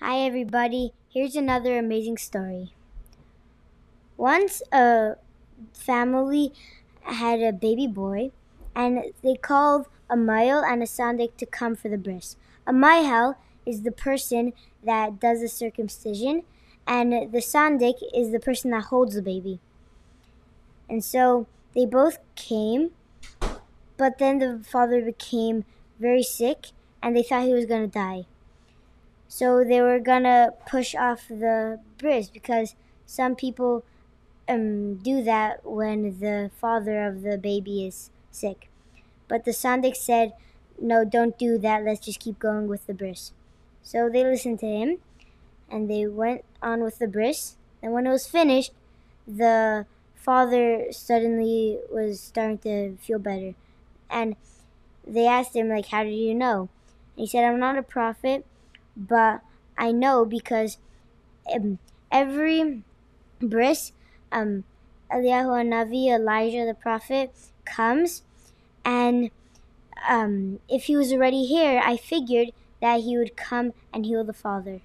Hi, everybody. Here's another amazing story. Once a family had a baby boy, and they called a Mayel and a Sandik to come for the bris. A Mayel is the person that does the circumcision, and the Sandik is the person that holds the baby. And so they both came, but then the father became very sick, and they thought he was going to die. So they were gonna push off the bris because some people um, do that when the father of the baby is sick. But the Sandik said, no, don't do that. Let's just keep going with the bris. So they listened to him and they went on with the bris. And when it was finished, the father suddenly was starting to feel better. And they asked him, like, how did you know? And he said, I'm not a prophet but I know because um, every bris, um, Eliyahu Navi, Elijah the prophet, comes, and um, if he was already here, I figured that he would come and heal the father.